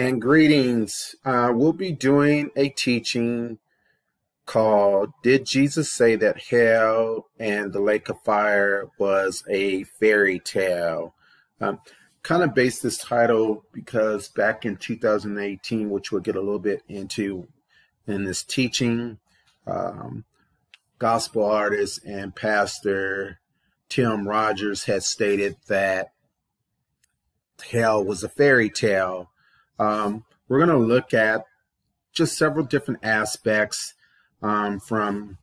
and greetings. Uh, we'll be doing a teaching called Did Jesus Say That Hell and the Lake of Fire Was a Fairy Tale? Um, kind of based this title because back in 2018, which we'll get a little bit into in this teaching, um, gospel artist and pastor Tim Rogers had stated that hell was a fairy tale. Um, we're going to look at just several different aspects um, from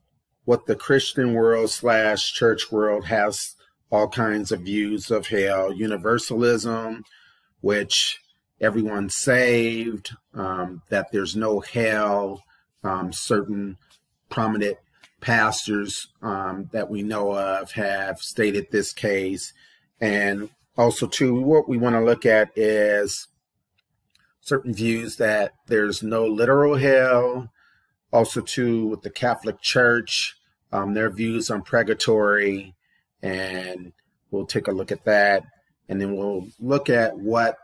what the Christian world slash church world has all kinds of views of hell, universalism, which everyone's saved, um, that there's no hell, um, certain prominent pastors um, that we know of have stated this case. And also, too, what we want to look at is certain views that there's no literal hell. Also, too, with the Catholic Church, um, their views on purgatory, and we'll take a look at that. And then we'll look at what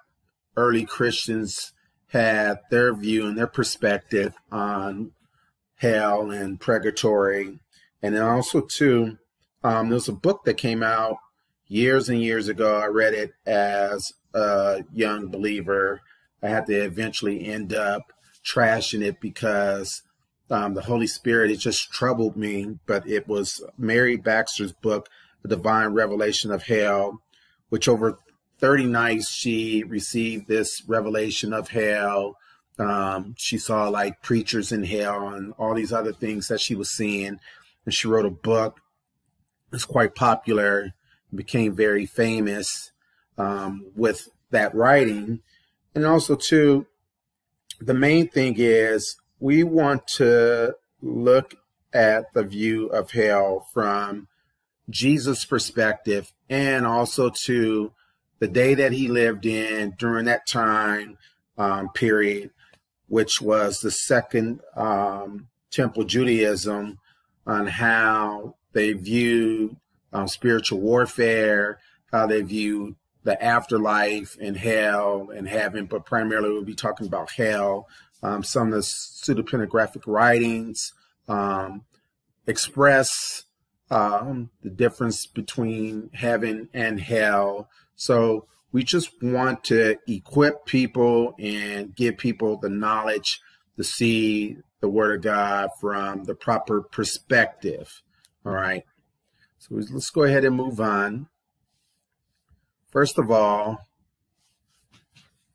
early Christians had their view and their perspective on hell and purgatory. And then also, too, um, there was a book that came out years and years ago. I read it as a young believer. I had to eventually end up trashing it because um, the Holy Spirit, it just troubled me. But it was Mary Baxter's book, The Divine Revelation of Hell, which over 30 nights she received this revelation of hell um, she saw like preachers in hell and all these other things that she was seeing. And she wrote a book. It's quite popular, became very famous um, with that writing. And also, too, the main thing is we want to look at the view of hell from Jesus' perspective and also to the day that he lived in during that time um, period which was the second um, Temple Judaism, on how they viewed um, spiritual warfare, how they viewed the afterlife and hell and heaven, but primarily we'll be talking about hell. Um, some of the pseudepigraphic writings um, express um, the difference between heaven and hell. So we just want to equip people and give people the knowledge to see the Word of God from the proper perspective. All right. So let's go ahead and move on. First of all,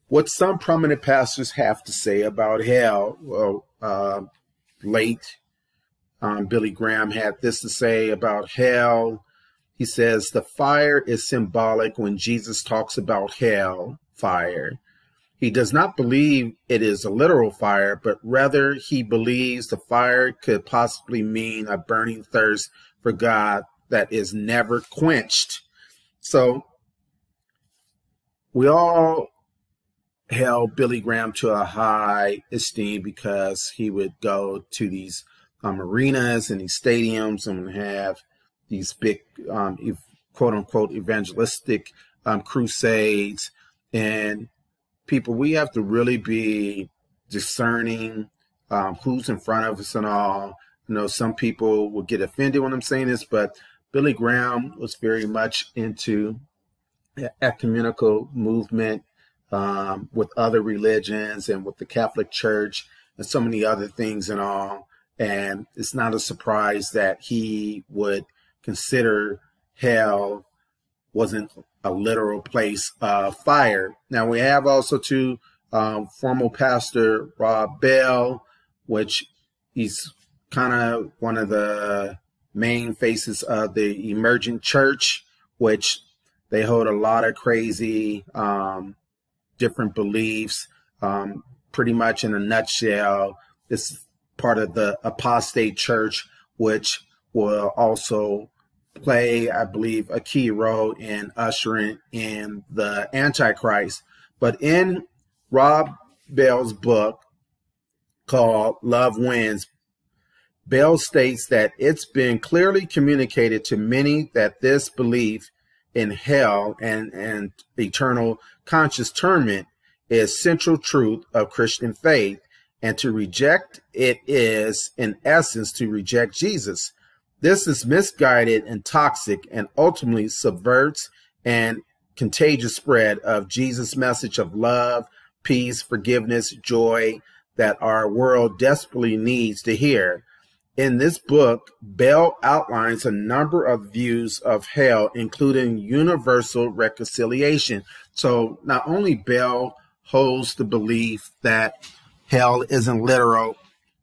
what some prominent pastors have to say about hell. Well, uh, late um, Billy Graham had this to say about hell he says the fire is symbolic when Jesus talks about hell fire. He does not believe it is a literal fire, but rather he believes the fire could possibly mean a burning thirst for God that is never quenched. So we all held Billy Graham to a high esteem because he would go to these um, arenas and these stadiums and have these big um, quote unquote evangelistic um, crusades. And people we have to really be discerning um, who's in front of us and all. You know some people will get offended when i'm saying this but billy graham was very much into ecumenical movement um, with other religions and with the catholic church and so many other things and all and it's not a surprise that he would consider hell wasn't a literal place of fire. Now we have also to um, former pastor Rob Bell, which he's kind of one of the main faces of the emergent church, which they hold a lot of crazy um, different beliefs. Um, pretty much in a nutshell, this is part of the apostate church, which will also play, I believe, a key role in ushering in the Antichrist. But in Rob Bell's book called Love Wins, Bell states that it's been clearly communicated to many that this belief in hell and, and eternal conscious torment is central truth of Christian faith, and to reject it is, in essence, to reject Jesus. This is misguided and toxic and ultimately subverts and contagious spread of Jesus' message of love, peace, forgiveness, joy that our world desperately needs to hear. In this book, Bell outlines a number of views of hell, including universal reconciliation. So not only Bell holds the belief that hell isn't literal,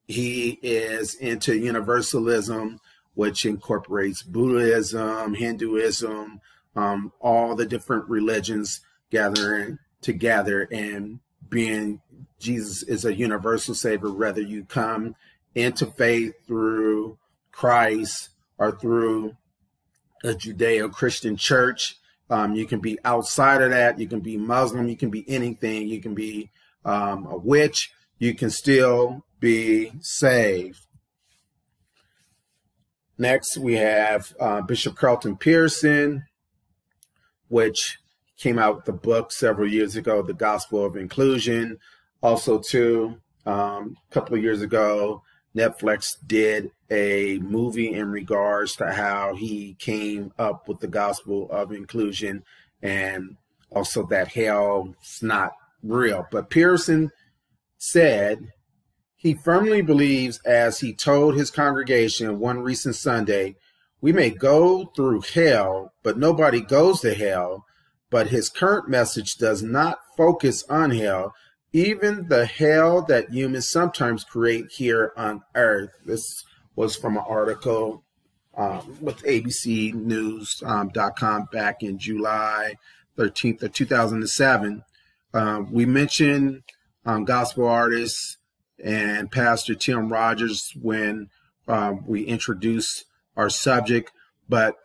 he is into universalism, which incorporates Buddhism, Hinduism, um, all the different religions gathering together and being Jesus is a universal savior, whether you come into faith through Christ or through a Judeo Christian church. Um, you can be outside of that. You can be Muslim. You can be anything. You can be um, a witch. You can still be saved. Next, we have uh, Bishop Carlton Pearson, which came out with a book several years ago, The Gospel of Inclusion. Also, too, um, a couple of years ago, Netflix did a movie in regards to how he came up with the gospel of inclusion and also that hell's not real. But Pearson said he firmly believes, as he told his congregation one recent Sunday, we may go through hell, but nobody goes to hell. But his current message does not focus on hell, even the hell that humans sometimes create here on earth. This was from an article um, with abcnews.com um, back in July 13th of 2007. Um, we mentioned um, gospel artists and Pastor Tim Rogers when um, we introduced our subject, but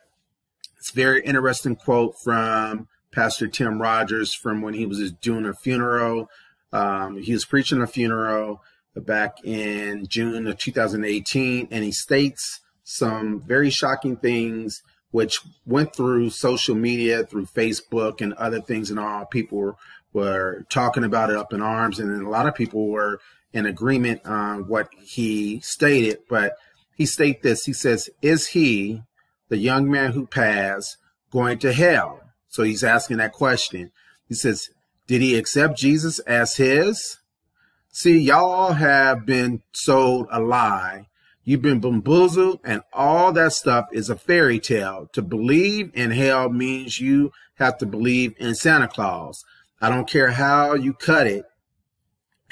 it's very interesting quote from Pastor Tim Rogers from when he was doing a funeral um, he was preaching a funeral back in June of 2018, and he states some very shocking things which went through social media, through Facebook and other things, and all people were, talking about it up in arms, and then a lot of people were in agreement on what he stated. But he stated this: he says, "Is he, the young man who passed, going to hell?" So he's asking that question. He says, did he accept Jesus as his? See, y'all have been sold a lie. You've been bamboozled, and all that stuff is a fairy tale. To believe in hell means you have to believe in Santa Claus. I don't care how you cut it.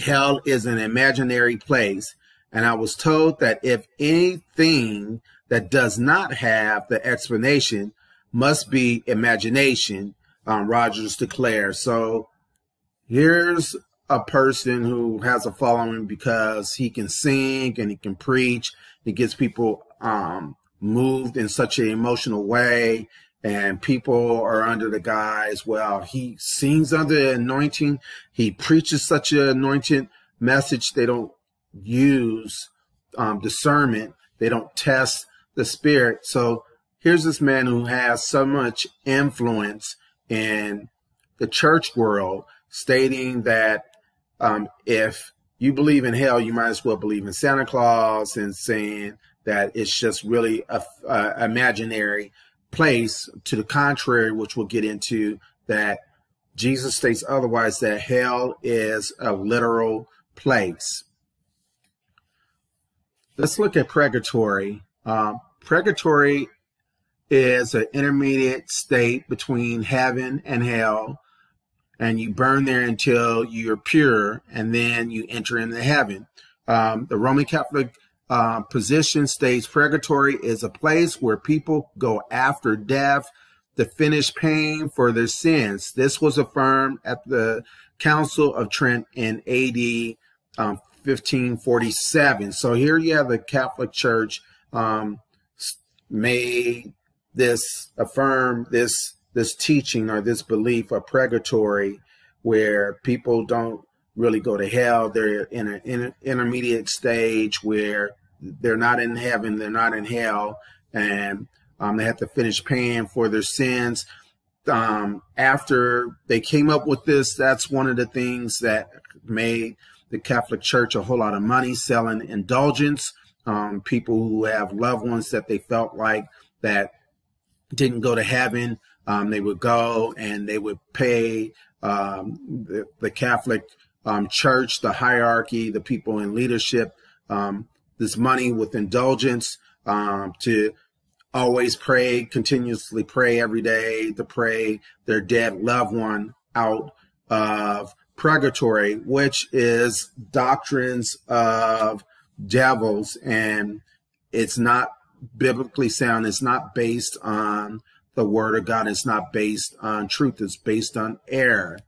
Hell is an imaginary place. And I was told that if anything that does not have the explanation must be imagination, um, Rogers declared. So here's a person who has a following because he can sing and he can preach. He gets people um, moved in such an emotional way. And people are under the guise, well, he sings under the anointing. He preaches such an anointed message. They don't use um, discernment. They don't test the spirit. So here's this man who has so much influence in the church world stating that um, if you believe in hell, you might as well believe in Santa Claus, and saying that it's just really a, a imaginary place. To the contrary, which we'll get into, that Jesus states otherwise that hell is a literal place. Let's look at purgatory. Um, purgatory is an intermediate state between heaven and hell and you burn there until you're pure, and then you enter into heaven. Um, the Roman Catholic uh, position states purgatory is a place where people go after death to finish paying for their sins. This was affirmed at the Council of Trent in AD um, 1547. So here you have the Catholic Church um, made this affirm this this teaching or this belief of purgatory where people don't really go to hell. They're in an in intermediate stage where they're not in heaven, they're not in hell, and um, they have to finish paying for their sins. um, after they came up with this, that's one of the things that made the Catholic Church a whole lot of money selling indulgence. Um, people who have loved ones that they felt like that didn't go to heaven, um, they would go and they would pay um, the, the, Catholic um, Church, the hierarchy, the people in leadership, um, this money with indulgence um, to always pray, continuously pray every day, to pray their dead loved one out of purgatory, which is doctrines of devils, and it's not biblically sound. It's not based on the word of God. is not based on truth. It's based on error.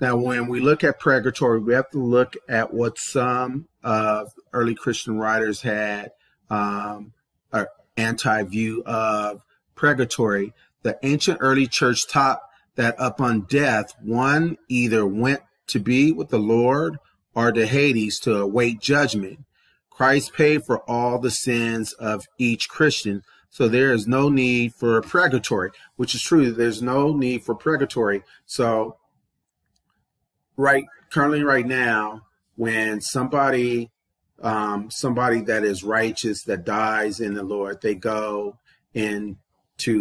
Now, when we look at purgatory, we have to look at what some of early Christian writers had um, an anti-view of purgatory. The ancient early church taught that upon death, one either went to be with the Lord or to Hades to await judgment. Christ paid for all the sins of each Christian, so there is no need for purgatory, which is true. There's no need for purgatory. So, right currently, right now, when somebody um, somebody that is righteous that dies in the Lord, they go into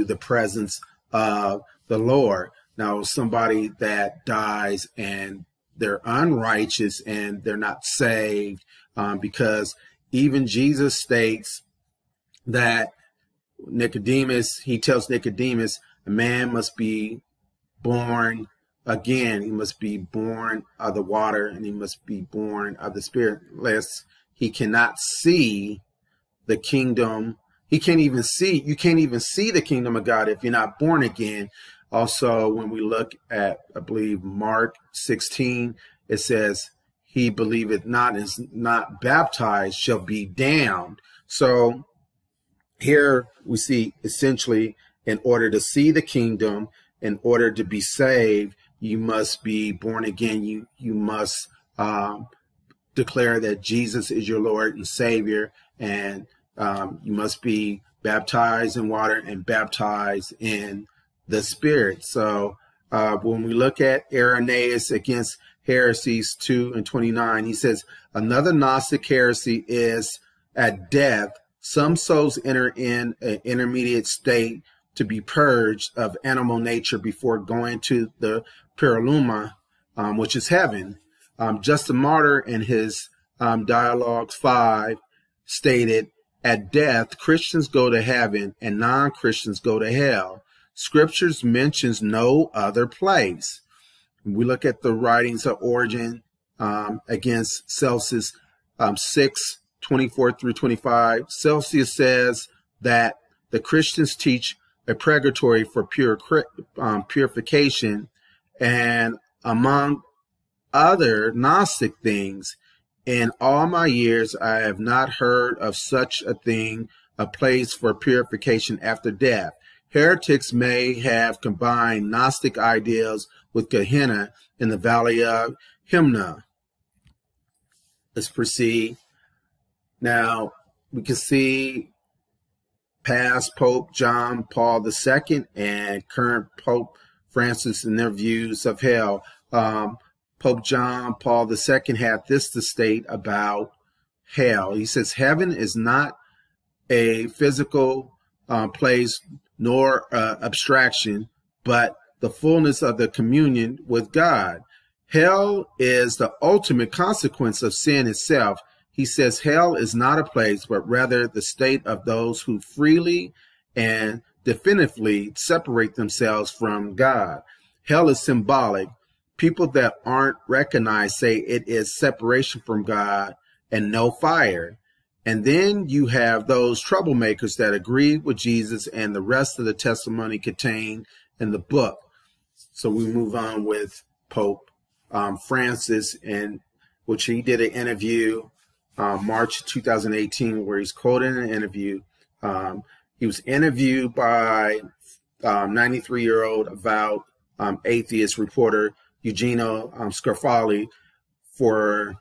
the presence of the Lord. Now, somebody that dies and they're unrighteous and they're not saved, um, because even Jesus states that Nicodemus, he tells Nicodemus, a man must be born again. He must be born of the water and he must be born of the spirit, lest he cannot see the kingdom. He can't even see, you can't even see the kingdom of God if you're not born again. Also, when we look at, I believe, Mark 16, it says, He believeth not is not baptized shall be damned. So here we see essentially, in order to see the kingdom, in order to be saved, you must be born again. You you must um, declare that Jesus is your Lord and Savior, and um, you must be baptized in water and baptized in the Spirit. So uh, when we look at Irenaeus against heresies 2 and 29, he says, Another Gnostic heresy is at death, some souls enter in an intermediate state to be purged of animal nature before going to the Pleroma, um, which is heaven. Um, Justin Martyr in his um, Dialogues 5 stated, At death, Christians go to heaven and non Christians go to hell. Scriptures mentions no other place. We look at the writings of Origen um, against Celsus um, 6, 24 through 25. Celsus says that the Christians teach a purgatory for pure um, purification, and among other Gnostic things, in all my years I have not heard of such a thing, a place for purification after death. Heretics may have combined Gnostic ideas with Gehenna in the valley of Hinnom. Let's proceed. Now, we can see past Pope John Paul II and current Pope Francis in their views of hell. Um, Pope John Paul II had this to state about hell. He says, Heaven is not a physical uh, place nor uh, abstraction, but the fullness of the communion with God. Hell is the ultimate consequence of sin itself. He says hell is not a place, but rather the state of those who freely and definitively separate themselves from God. Hell is symbolic. People that aren't recognized say it is separation from God and no fire. And then you have those troublemakers that agree with Jesus and the rest of the testimony contained in the book. So we move on with Pope um, Francis, and which he did an interview uh, March 2018, where he's quoted in an interview. Um, he was interviewed by 93 um, year old avowed um, atheist reporter Eugenio Scalfari, for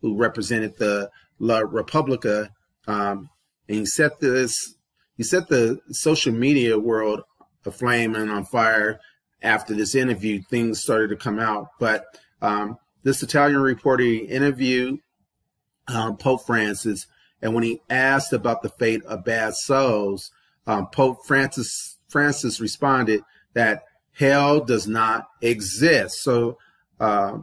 who represented the La Repubblica, um, and he set this he set the social media world aflame and on fire after this interview. Things started to come out, but um, this Italian reporter interviewed um, Pope Francis, and when he asked about the fate of bad souls, um, Pope Francis Francis responded that hell does not exist. So uh,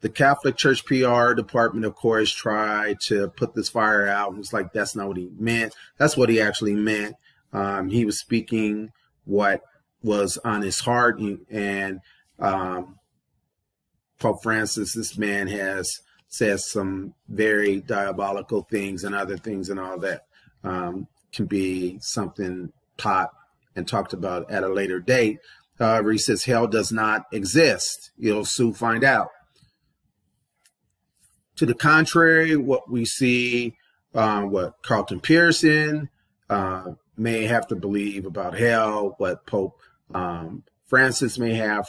the Catholic Church PR department, of course, tried to put this fire out. It was like that's not what he meant. That's what he actually meant. Um, he was speaking what was on his heart, and um, Pope Francis, this man has says some very diabolical things and other things and all that um, can be something taught and talked about at a later date. However, he says hell does not exist. You'll soon find out. To the contrary, what we see, uh, what Carlton Pearson uh, may have to believe about hell, what Pope um, Francis may have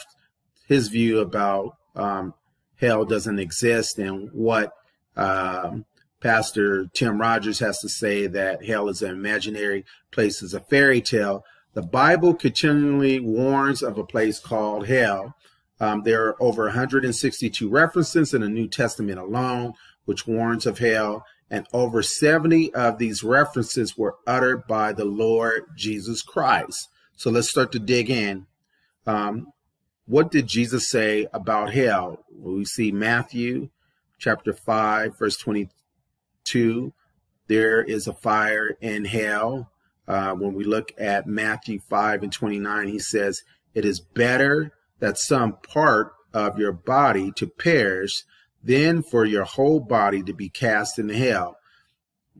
his view about um, hell doesn't exist, and what um, Pastor Tim Rogers has to say that hell is an imaginary place, is a fairy tale. The Bible continually warns of a place called hell. Um, there are over 162 references in the New Testament alone, which warns of hell, and over 70 of these references were uttered by the Lord Jesus Christ. So let's start to dig in. Um, what did Jesus say about hell? Well, we see Matthew chapter 5, verse 22. There is a fire in hell. Uh, when we look at Matthew 5 and 29, he says, It is better that some part of your body to perish than for your whole body to be cast into hell.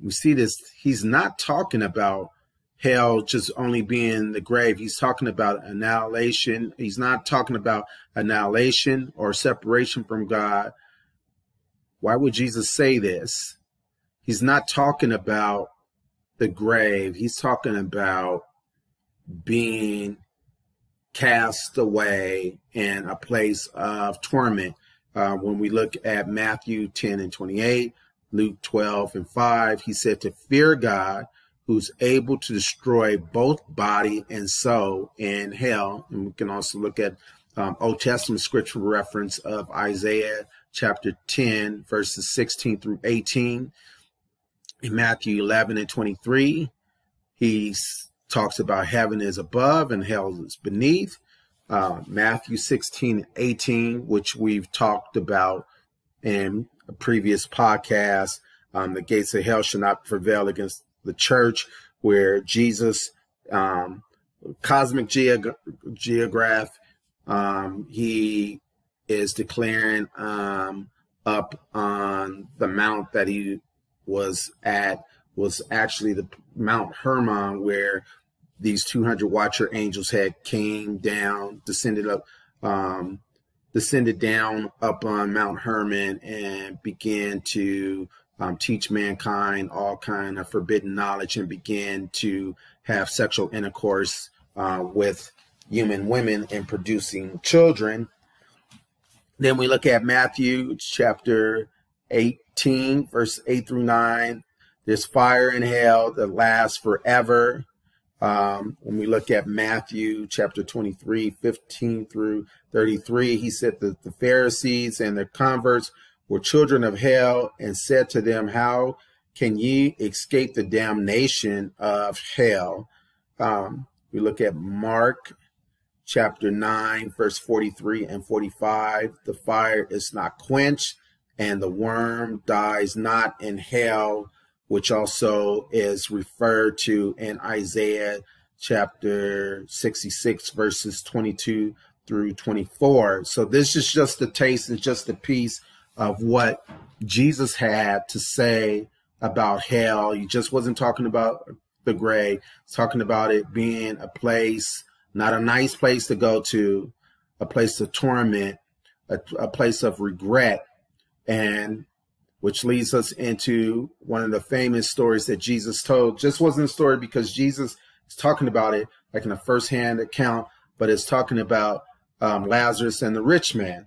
We see this, he's not talking about hell just only being the grave. He's talking about annihilation. He's not talking about annihilation or separation from God. Why would Jesus say this? He's not talking about the grave. He's talking about being cast away in a place of torment. Uh, when we look at Matthew 10 and 28, Luke 12 and 5, he said to fear God who's able to destroy both body and soul in hell. And we can also look at um, Old Testament scripture reference of Isaiah chapter 10, verses 16 through 18. In Matthew 11 and 23, he talks about heaven is above and hell is beneath. Uh, Matthew 16 and 18, which we've talked about in a previous podcast. Um, the gates of hell shall not prevail against the church where Jesus, um, cosmic geog- geograph, um, he is declaring um, up on the mount that he was at was actually the Mount Hermon where these 200 watcher angels had came down, descended up, um, descended down up on Mount Hermon and began to um, teach mankind all kind of forbidden knowledge and begin to have sexual intercourse uh, with human women and producing children. Then we look at Matthew chapter 18, verse 8 through 9. There's fire in hell that lasts forever. Um, when we look at Matthew chapter 23, 15 through 33, he said that the Pharisees and their converts were children of hell and said to them, How can ye escape the damnation of hell? Um, we look at Mark chapter 9, verse 43 and 45. The fire is not quenched, and the worm dies not in hell, which also is referred to in Isaiah chapter 66, verses 22 through 24. So this is just a taste, it's just a piece of what Jesus had to say about hell. He just wasn't talking about the grave, talking about it being a place, not a nice place to go to, a place of torment, a, a place of regret, and which leads us into one of the famous stories that Jesus told. Just wasn't a story because Jesus is talking about it like in a first-hand account, but it's talking about um, Lazarus and the rich man.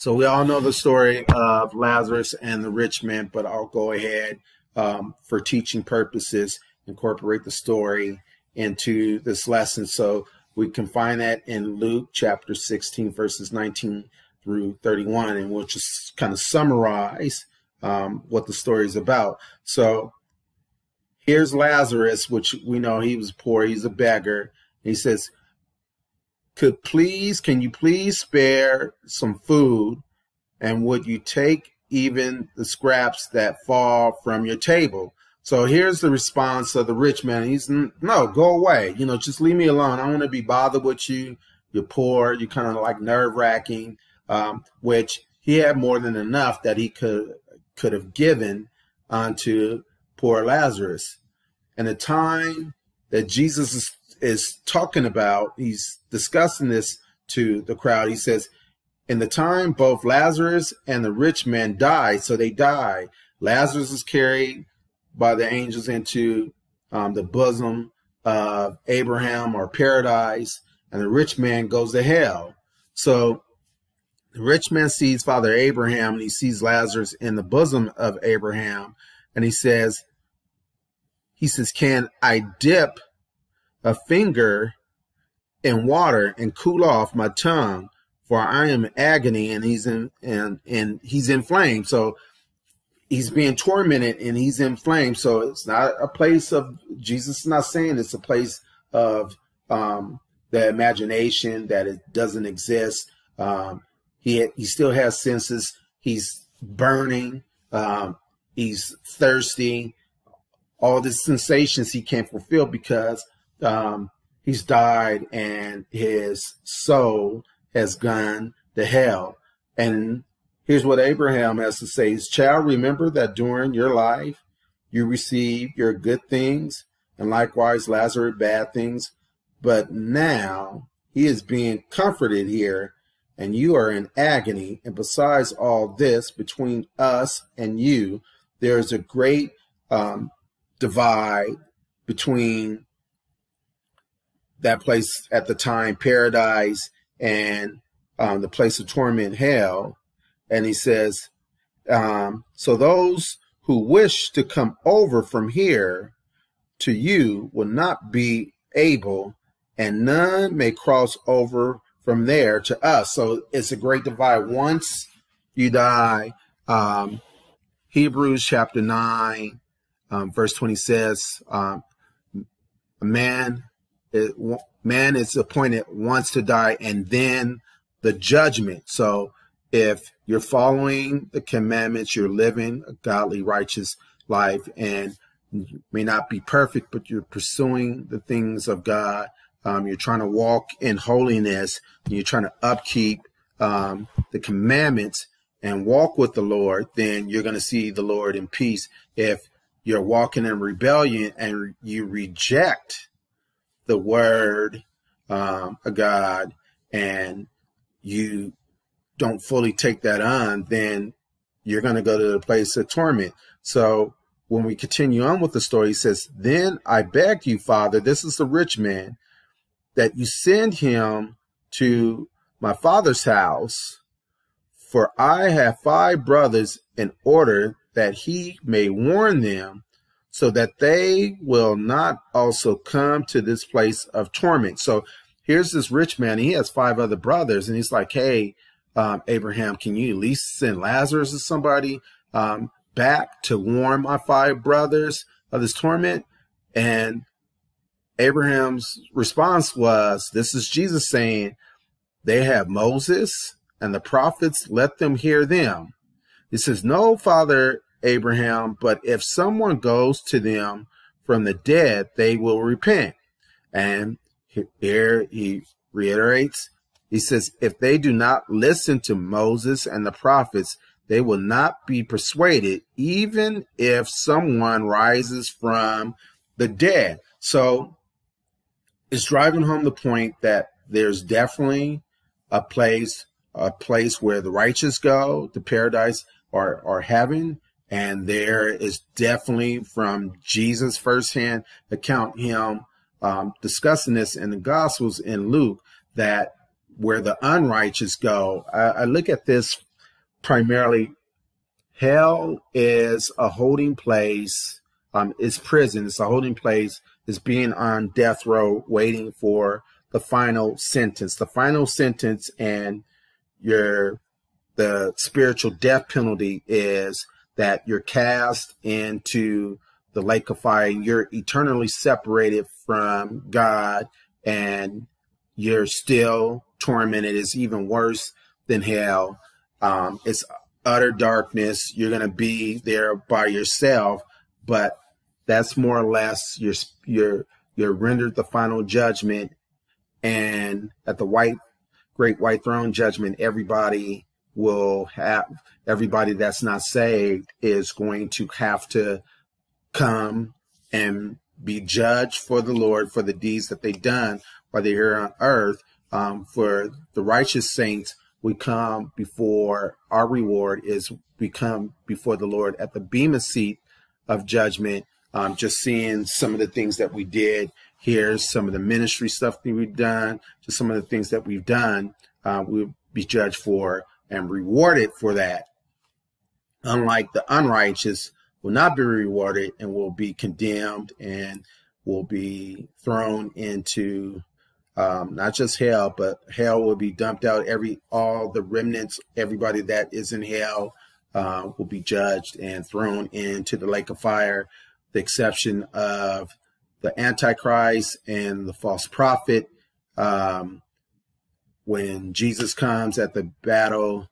So we all know the story of Lazarus and the rich man, but I'll go ahead um, for teaching purposes incorporate the story into this lesson. So we can find that in Luke chapter 16, verses 19 through 31, and we'll just kind of summarize um, what the story is about. So here's Lazarus, which we know he was poor, he's a beggar. He says, Could please, can you please spare some food? And would you take even the scraps that fall from your table? So here's the response of the rich man. He's no, go away. You know, just leave me alone. I don't want to be bothered with you. You're poor. You're kind of like nerve wracking. Um, which he had more than enough that he could could have given unto poor Lazarus. And the time that Jesus is, is talking about, he's discussing this to the crowd. He says, In the time both Lazarus and the rich man died, so they die. Lazarus is carried by the angels into um, the bosom of Abraham or paradise, and the rich man goes to hell. So the rich man sees Father Abraham and he sees Lazarus in the bosom of Abraham, and he says, he says, Can I dip a finger in water and cool off my tongue? For I am in agony and he's in and and he's in inflamed. So he's being tormented and he's in inflamed. So it's not a place of Jesus is not saying it's a place of um, the imagination that it doesn't exist. Um, he he still has senses. He's burning. Um, he's thirsty. All the sensations he can't fulfill because um, he's died and his soul has gone to hell. And Here's what Abraham has to say child, remember that during your life you received your good things and likewise Lazarus bad things. But now he is being comforted here and you are in agony. And besides all this, between us and you, there is a great um, divide between that place at the time, paradise, and um, the place of torment, hell and he says, um, So those who wish to come over from here to you will not be able, and none may cross over from there to us. So it's a great divide. Once you die, um, Hebrews chapter 9, um, verse 20 says, um, a man, is, man is appointed once to die and then the judgment. So if you're following the commandments, you're living a godly, righteous life, and you may not be perfect, but you're pursuing the things of God. Um, you're trying to walk in holiness, you're trying to upkeep um, the commandments and walk with the Lord, then you're going to see the Lord in peace. If you're walking in rebellion and you reject the word um, of God and you don't fully take that on, then you're going to go to the place of torment. So when we continue on with the story, he says, Then I beg you, Father, this is the rich man, that you send him to my father's house, for I have five brothers, in order that he may warn them, so that they will not also come to this place of torment. So here's this rich man, he has five other brothers, and he's like, Hey, um, Abraham, can you at least send Lazarus or somebody um, back to warn my five brothers of this torment? And Abraham's response was, This is Jesus saying, They have Moses and the prophets, let them hear them. He says, No, Father Abraham, but if someone goes to them from the dead, they will repent. And here he reiterates, he says, if they do not listen to Moses and the prophets, they will not be persuaded, even if someone rises from the dead. So it's driving home the point that there's definitely a place, a place where the righteous go, the paradise or, or heaven. And there is definitely from Jesus firsthand account, him um, discussing this in the Gospels in Luke, that where the unrighteous go. I, I look at this primarily. Hell is a holding place um, is prison. It's a holding place. It's being on death row, waiting for the final sentence. The final sentence and your the spiritual death penalty is that you're cast into the lake of fire. and You're eternally separated from God, and you're still tormented. It's even worse than hell. Um, it's utter darkness. You're going to be there by yourself, but that's more or less you're you're you're rendered the final judgment, and at the white great white throne judgment, everybody will have everybody that's not saved is going to have to come and be judged for the Lord for the deeds that they've done while they're here on earth. Um, for the righteous saints, we come before our reward is we come before the Lord at the bema seat of judgment. Um, just seeing some of the things that we did here, some of the ministry stuff that we've done, just some of the things that we've done, uh, we'll be judged for and rewarded for that. Unlike the unrighteous, will not be rewarded and will be condemned and will be thrown into um, not just hell, but hell will be dumped out. Every all the remnants, everybody that is in hell, uh, will be judged and thrown into the lake of fire. The exception of the Antichrist and the false prophet. Um, when Jesus comes at the battle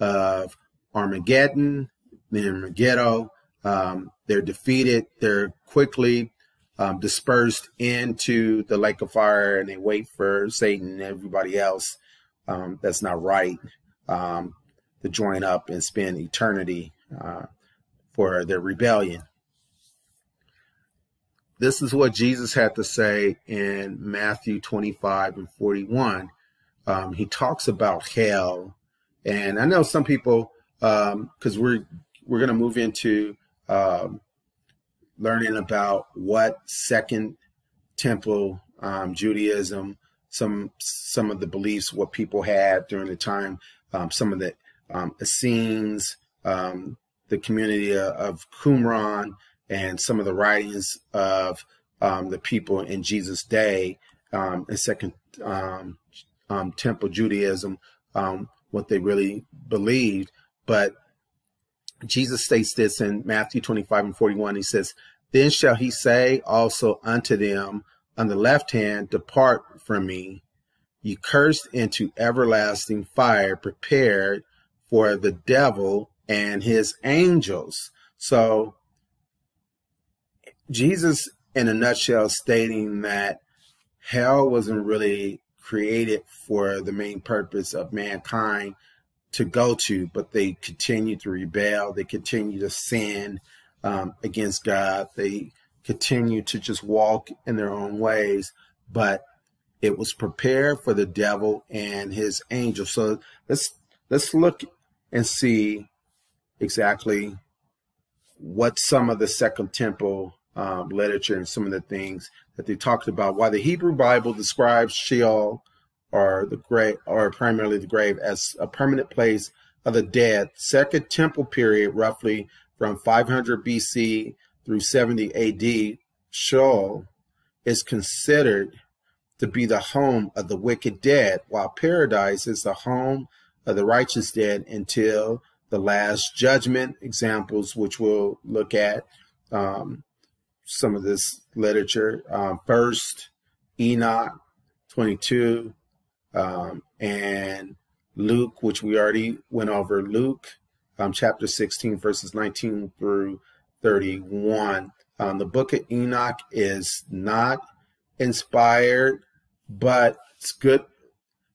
of Armageddon, then Megiddo, um, they're defeated. They're quickly um, dispersed into the lake of fire and they wait for Satan and everybody else um, that's not right um, to join up and spend eternity uh, for their rebellion. This is what Jesus had to say in Matthew 25 and 41. Um, he talks about hell. And I know some people, because um, we're we're going to move into um, learning about what Second Temple um, Judaism, some some of the beliefs, what people had during the time, um, some of the um, Essenes, the community of Qumran, and some of the writings of the people in Jesus' day in Second um, Temple Judaism, um, what they really believed. But Jesus states this in Matthew 25 and 41. He says, Then shall he say also unto them on the left hand, Depart from me, ye cursed into everlasting fire, prepared for the devil and his angels. So, Jesus, in a nutshell, stating that hell wasn't really created for the main purpose of mankind to go to, but they continue to rebel. They continue to sin um, against God. They continue to just walk in their own ways. But it was prepared for the devil and his angels. So let's let's look and see exactly what some of the Second Temple um, literature and some of the things that they talked about. Why the Hebrew Bible describes Sheol or the grave, or primarily the grave, as a permanent place of the dead. Second Temple period, roughly from 500 BC through 70 AD, Sheol is considered to be the home of the wicked dead, while paradise is the home of the righteous dead until the last judgment. Examples which we'll look at um, some of this literature. Um, first, Enoch 22, um, and Luke, which we already went over, Luke um, chapter 16, verses 19 through 31. Um, the book of Enoch is not inspired, but it's good.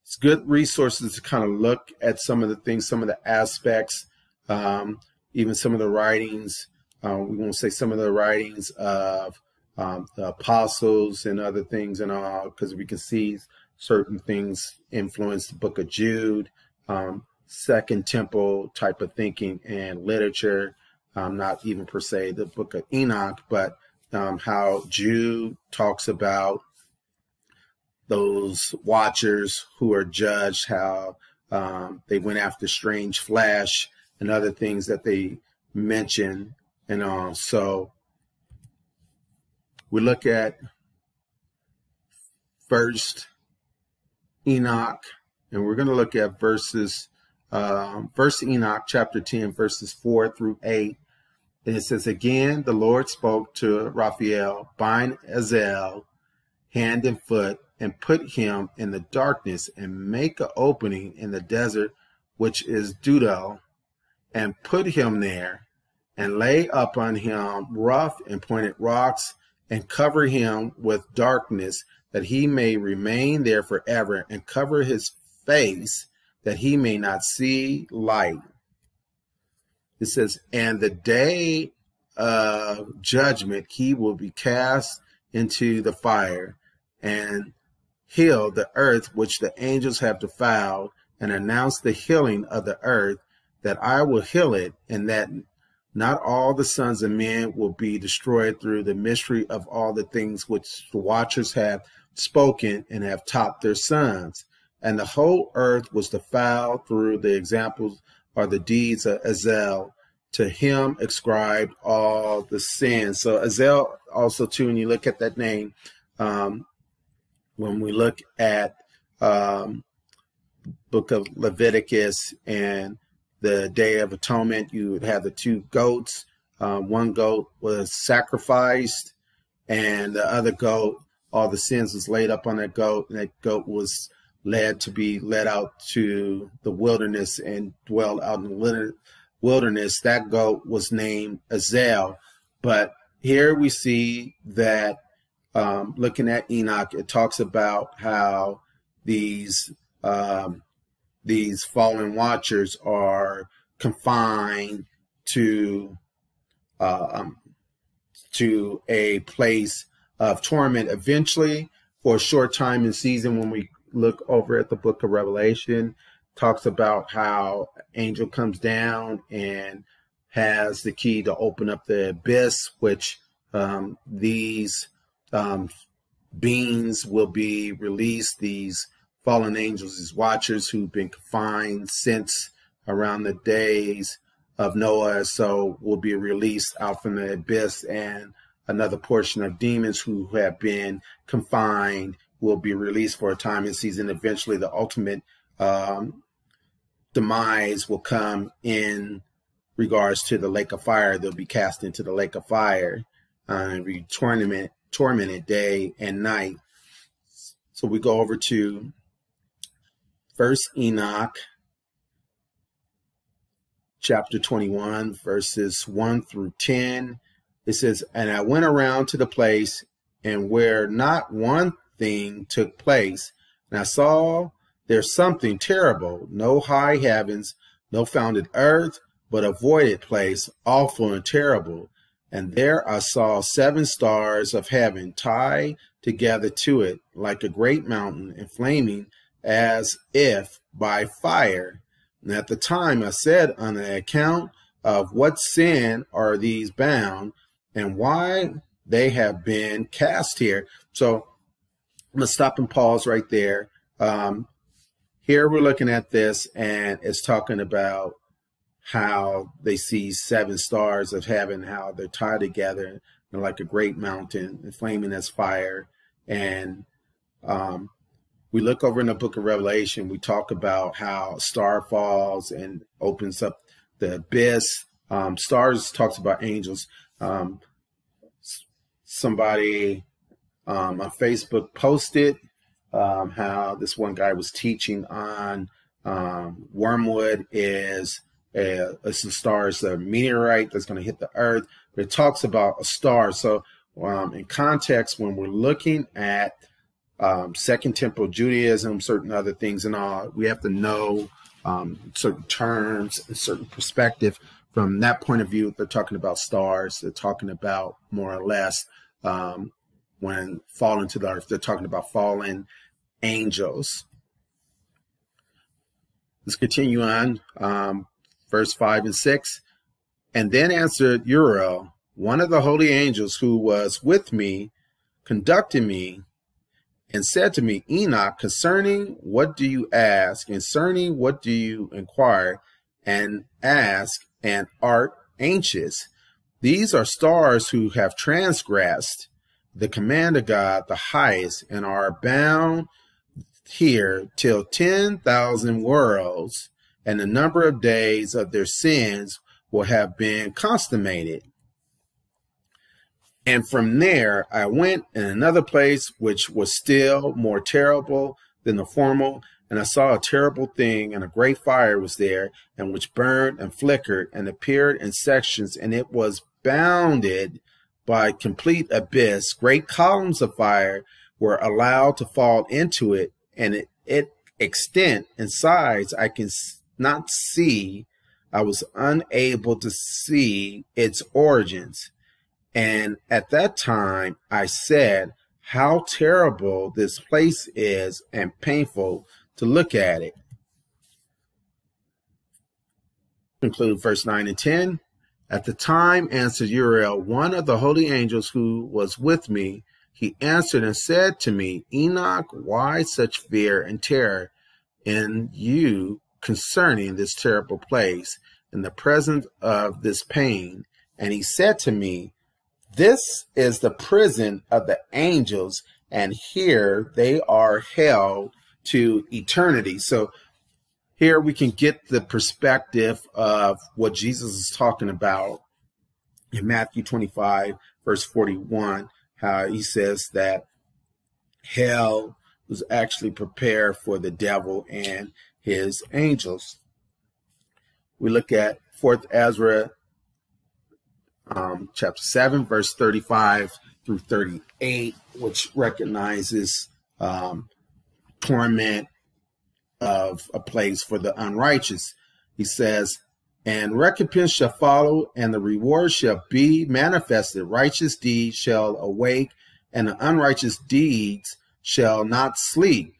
It's good resources to kind of look at some of the things, some of the aspects, um, even some of the writings. Uh, we won't say some of the writings of um, the apostles and other things and all, because we can see certain things influence the book of Jude, um, Second Temple type of thinking and literature, um, not even per se the book of Enoch, but um, how Jude talks about those watchers who are judged, how um, they went after strange flesh and other things that they mention. And uh, so we look at first Enoch, and we're going to look at verses, um, First Enoch chapter 10, verses 4 through 8. And it says, Again, the Lord spoke to Raphael, bind Azel hand and foot, and put him in the darkness, and make an opening in the desert, which is Dudael, and put him there, and lay upon him rough and pointed rocks, and cover him with darkness, that he may remain there forever, and cover his face, that he may not see light. It says, and the day of judgment he will be cast into the fire and heal the earth which the angels have defiled and announce the healing of the earth that I will heal it and that not all the sons of men will be destroyed through the mystery of all the things which the watchers have spoken and have taught their sons. And the whole earth was defiled through the examples or the deeds of Azel. To him ascribed all the sins. So Azel also too, when you look at that name, um, when we look at um, book of Leviticus and the Day of Atonement, you would have the two goats. Uh, one goat was sacrificed, and the other goat, all the sins was laid up on that goat, and that goat was led to be led out to the wilderness and dwelled out in the wilderness. That goat was named Azel. But here we see that um, looking at Enoch, it talks about how these um, these fallen watchers are confined to uh, um, to a place of torment. Eventually, for a short time in season, when we look over at the Book of Revelation, talks about how angel comes down and has the key to open up the abyss, which um, these um, beings will be released. These fallen angels, these watchers who've been confined since around the days of Noah, so will be released out from the abyss, and another portion of demons who have been confined will be released for a time and season. Eventually, the ultimate um, demise will come in regards to the lake of fire. They'll be cast into the lake of fire uh, and be tormented, tormented day and night. So we go over to First Enoch, chapter 21, verses 1 through 10. It says, And I went around to the place and where not one thing took place, and I saw there's something terrible, no high heavens, no founded earth, but a voided place, awful and terrible. And there I saw seven stars of heaven tied together to it like a great mountain and flaming as if by fire. And at the time I said, on the account of what sin are these bound and why they have been cast here. So I'm going to stop and pause right there. Um, here we're looking at this and it's talking about how they see seven stars of heaven, how they're tied together and like a great mountain, and flaming as fire. And um, we look over in the book of Revelation, we talk about how star falls and opens up the abyss. Um, stars talks about angels. Um, somebody um, on Facebook posted um, how this one guy was teaching on um, wormwood is a star, it's a meteorite that's going to hit the earth, but it talks about a star. So, um, in context, when we're looking at um, Second Temple Judaism, certain other things, and all, we have to know um, certain terms, a certain perspective. From that point of view, they're talking about stars. They're talking about more or less um, when fallen to the earth. They're talking about fallen angels. Let's continue on. Um, verse 5 and 6. And then answered Uriel, one of the holy angels who was with me, conducted me, and said to me, Enoch, concerning what do you ask, concerning what do you inquire, and ask, and art anxious? These are stars who have transgressed, the command of God the highest and are bound here till 10,000 worlds and the number of days of their sins will have been consummated. And from there, I went in another place which was still more terrible than the former, and I saw a terrible thing, and a great fire was there, and which burned and flickered and appeared in sections, and it was bounded by complete abyss. Great columns of fire were allowed to fall into it, and it, it extent and size I can not see. I was unable to see its origins. And at that time, I said, How terrible this place is and painful to look at it. Include verse 9 and 10. At the time, answered Uriel, one of the holy angels who was with me. He answered and said to me, Enoch, why such fear and terror in you concerning this terrible place in the presence of this pain? And he said to me, this is the prison of the angels, and here they are held to eternity. So here we can get the perspective of what Jesus is talking about in Matthew 25, verse 41, how he says that hell was actually prepared for the devil and his angels. We look at 4th Ezra um, chapter 7, verse 35 through 38, which recognizes um, torment of a place for the unrighteous. He says, and recompense shall follow, and the reward shall be manifested. Righteous deeds shall awake, and the unrighteous deeds shall not sleep.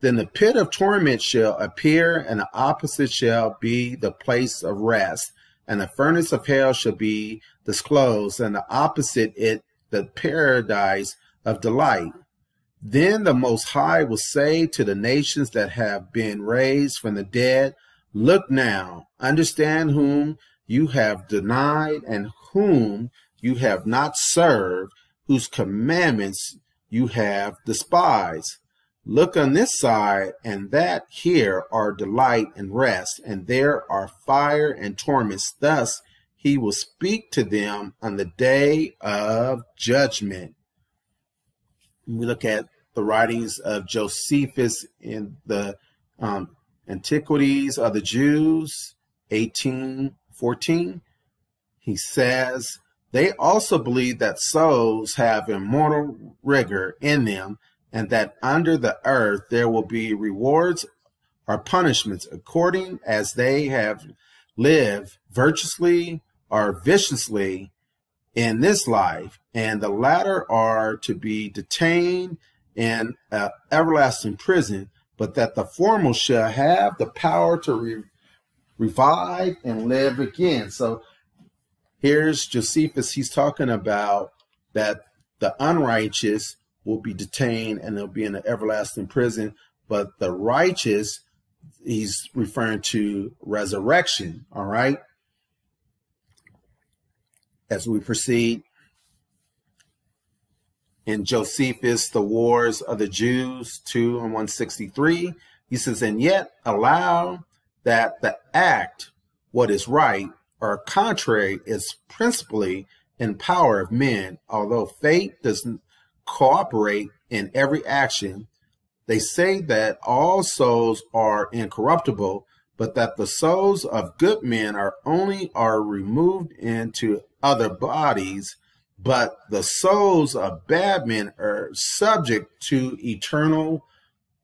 Then the pit of torment shall appear, and the opposite shall be the place of rest and the furnace of hell shall be disclosed, and the opposite it the paradise of delight. Then the Most High will say to the nations that have been raised from the dead, Look now, understand whom you have denied and whom you have not served, whose commandments you have despised. Look on this side and that here are delight and rest, and there are fire and torments. Thus he will speak to them on the day of judgment. We look at the writings of Josephus in the um, Antiquities of the Jews, 1814. He says, they also believe that souls have immortal rigor in them and that under the earth there will be rewards or punishments according as they have lived virtuously or viciously in this life, and the latter are to be detained in uh, everlasting prison, but that the former shall have the power to re- revive and live again. So here's Josephus, he's talking about that the unrighteous will be detained and they'll be in an everlasting prison. But the righteous, he's referring to resurrection. All right. As we proceed in Josephus, The Wars of the Jews 2 and 163, he says, And yet allow that the act, what is right or contrary, is principally in power of men, although fate does cooperate in every action. They say that all souls are incorruptible, but that the souls of good men are only are removed into other bodies, but the souls of bad men are subject to eternal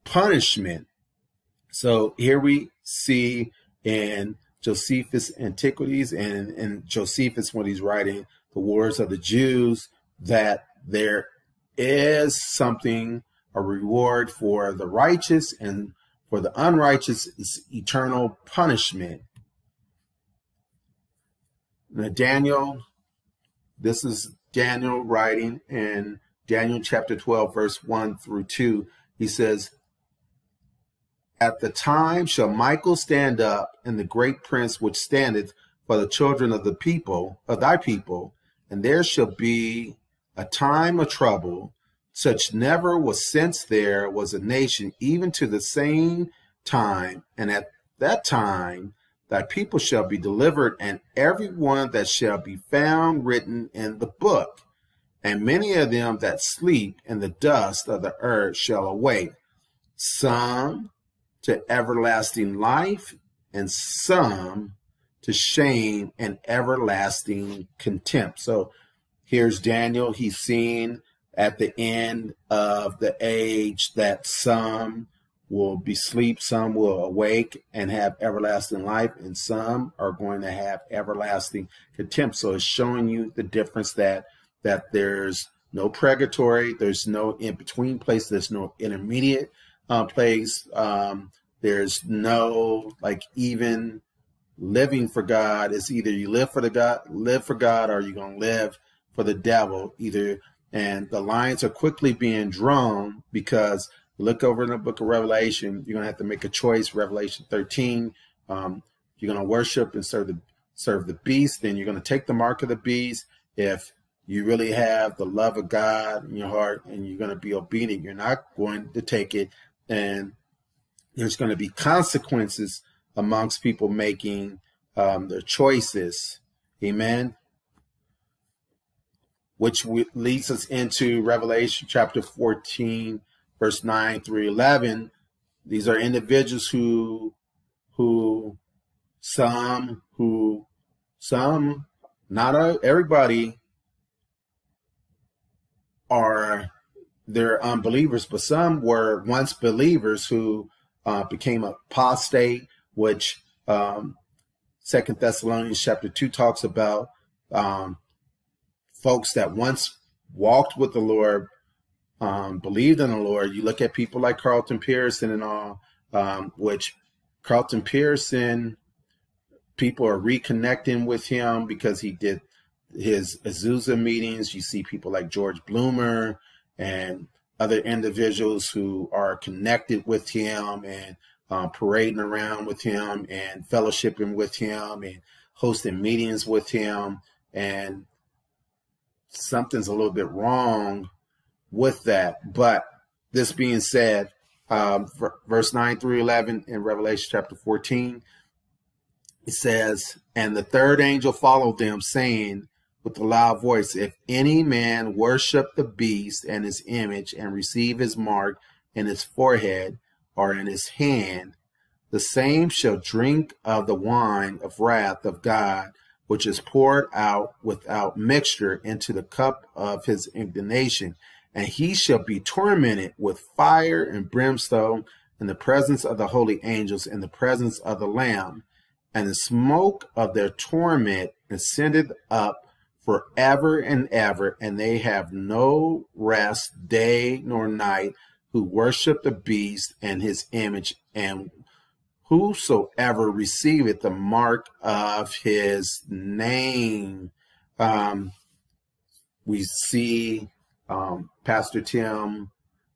punishment. So here we see in Josephus' Antiquities and in Josephus when he's writing the Wars of the Jews that there is something, a reward for the righteous, and for the unrighteous is eternal punishment. Now, Daniel, this is Daniel writing in Daniel chapter 12, verse 1 through 2. He says, At the time shall Michael stand up, and the great prince which standeth for the children of the people, of thy people, and there shall be a time of trouble, such never was since there was a nation, even to the same time, and at that time thy people shall be delivered, and every one that shall be found written in the book. And many of them that sleep in the dust of the earth shall awake, some to everlasting life, and some to shame and everlasting contempt. So here's Daniel. He's seen at the end of the age that some will be sleep, some will awake and have everlasting life, and some are going to have everlasting contempt. So it's showing you the difference that that there's no purgatory, there's no in between place, there's no intermediate uh, place, um, there's no like even living for God. It's either you live for the God, live for God, or you're gonna live for the devil. Either and the lines are quickly being drawn because look over in the book of Revelation, you're gonna have to make a choice. Revelation 13, um, you're gonna worship and serve the serve the beast. Then you're gonna take the mark of the beast. If you really have the love of God in your heart and you're gonna be obedient, you're not going to take it. And there's going to be consequences amongst people making um, their choices. Amen. Which leads us into Revelation chapter 14, verse 9 through 11 these are individuals who who some who some not everybody are they're unbelievers but some were once believers who uh, became apostate which um, second thessalonians chapter 2 talks about um, folks that once walked with the lord um, believed in the Lord. You look at people like Carlton Pearson and all, um, which Carlton Pearson, people are reconnecting with him because he did his Azusa meetings. You see people like George Bloomer and other individuals who are connected with him and uh, parading around with him and fellowshipping with him and hosting meetings with him. And something's a little bit wrong with that. But this being said, um, verse 9 through 11 in Revelation chapter 14, it says, And the third angel followed them, saying with a loud voice, If any man worship the beast and his image and receive his mark in his forehead or in his hand, the same shall drink of the wine of wrath of God, which is poured out without mixture into the cup of his indignation and he shall be tormented with fire and brimstone in the presence of the holy angels, in the presence of the Lamb. And the smoke of their torment ascended up forever and ever, and they have no rest day nor night who worship the beast and his image, and whosoever receiveth the mark of his name. Um, we see um, Pastor Tim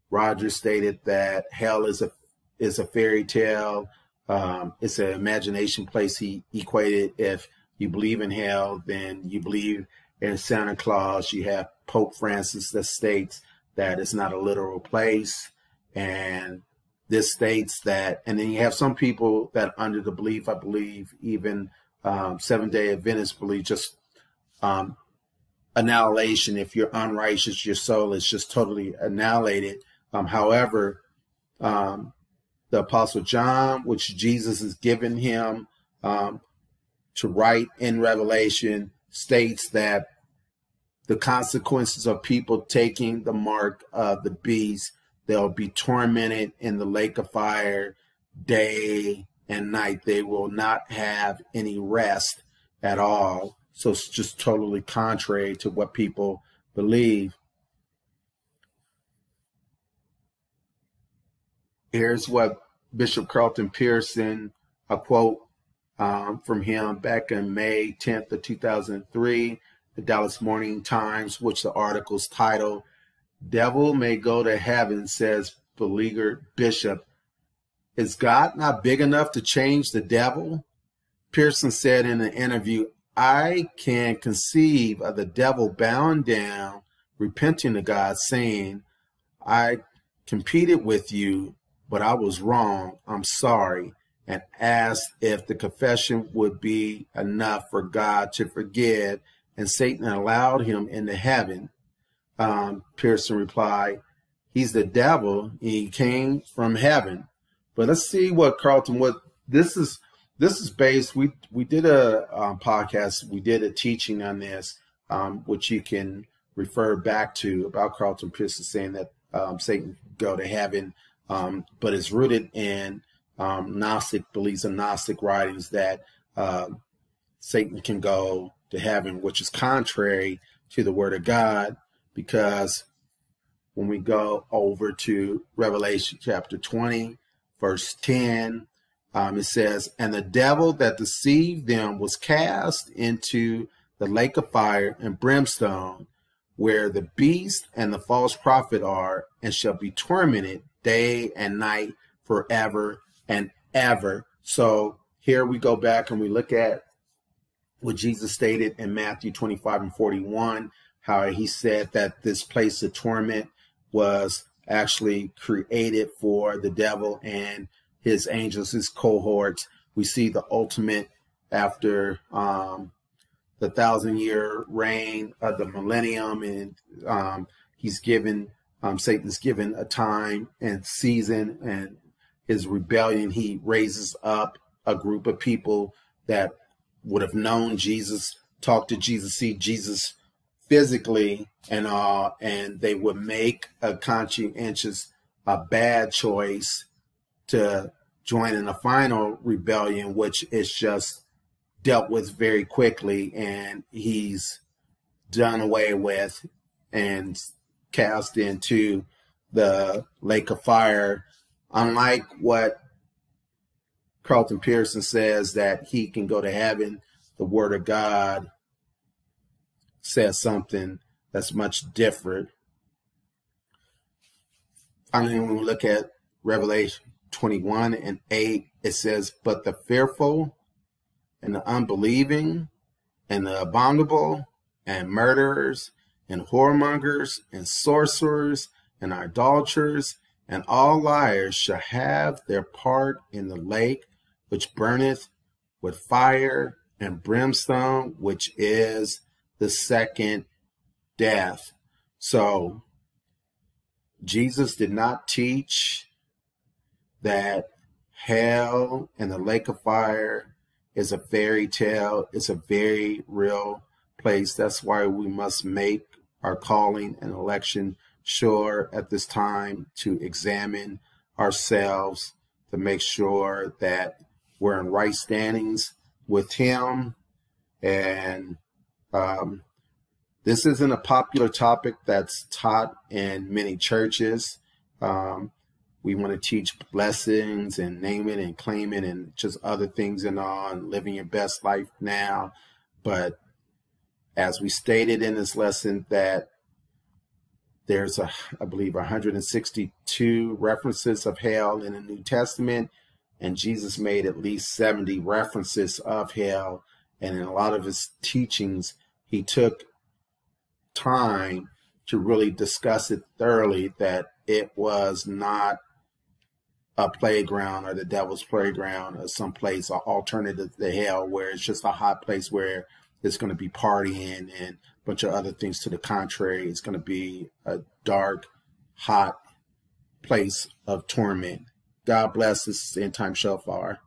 Rodgers stated that hell is a is a fairy tale. Um, it's an imagination place. He equated if you believe in hell, then you believe in Santa Claus. You have Pope Francis that states that it's not a literal place, and this states that. And then you have some people that under the belief, I believe, even um, Seven Day Adventists believe just um, annihilation. If you're unrighteous, your soul is just totally annihilated. Um, however, um, the Apostle John, which Jesus has given him um, to write in Revelation, states that the consequences of people taking the mark of the beast, they'll be tormented in the lake of fire day and night. They will not have any rest at all. So it's just totally contrary to what people believe. Here's what Bishop Carlton Pearson, a quote um, from him back in May 10th of 2003, the Dallas Morning Times, which the article's titled, Devil May Go to Heaven, says beleaguered bishop. Is God not big enough to change the devil? Pearson said in an interview, I can conceive of the devil bowing down repenting to God, saying, I competed with you, but I was wrong. I'm sorry. And asked if the confession would be enough for God to forgive. And Satan allowed him into heaven. Um, Pearson replied, He's the devil. He came from heaven. But let's see what Carlton, what this is. This is based. We we did a um, podcast. We did a teaching on this, um, which you can refer back to about Carlton Pearson saying that um, Satan go to heaven, um, but it's rooted in um, Gnostic beliefs and Gnostic writings that uh, Satan can go to heaven, which is contrary to the Word of God, because when we go over to Revelation chapter 20, verse 10, um, it says, And the devil that deceived them was cast into the lake of fire and brimstone, where the beast and the false prophet are, and shall be tormented day and night forever and ever. So here we go back and we look at what Jesus stated in Matthew 25 and 41, how he said that this place of torment was actually created for the devil and his angels, his cohorts. We see the ultimate after um, the thousand year reign of the millennium, and um, he's given um, Satan's given a time and season, and his rebellion. He raises up a group of people that would have known Jesus, talked to Jesus, see Jesus physically, and uh, and they would make a conscientious, a bad choice to join in the final rebellion, which is just dealt with very quickly and he's done away with and cast into the lake of fire. Unlike what Carlton Pearson says that he can go to heaven, the word of God says something that's much different. Mean, when we look at Revelation 21 and 8, it says, But the fearful and the unbelieving and the abominable and murderers and whoremongers and sorcerers and idolaters and all liars shall have their part in the lake which burneth with fire and brimstone, which is the second death. So, Jesus did not teach that hell and the lake of fire is a fairy tale. It's a very real place. That's why we must make our calling and election sure at this time to examine ourselves to make sure that we're in right standings with Him. And um, this isn't a popular topic that's taught in many churches. Um, we want to teach blessings and naming and claiming and just other things and and living your best life now. But as we stated in this lesson that there's a, I believe 162 references of hell in the New Testament, and Jesus made at least 70 references of hell. And in a lot of his teachings, he took time to really discuss it thoroughly that it was not a playground or the devil's playground or some place or alternative to hell where it's just a hot place where it's going to be partying and a bunch of other things to the contrary. It's going to be a dark, hot place of torment. God bless this end time shofar.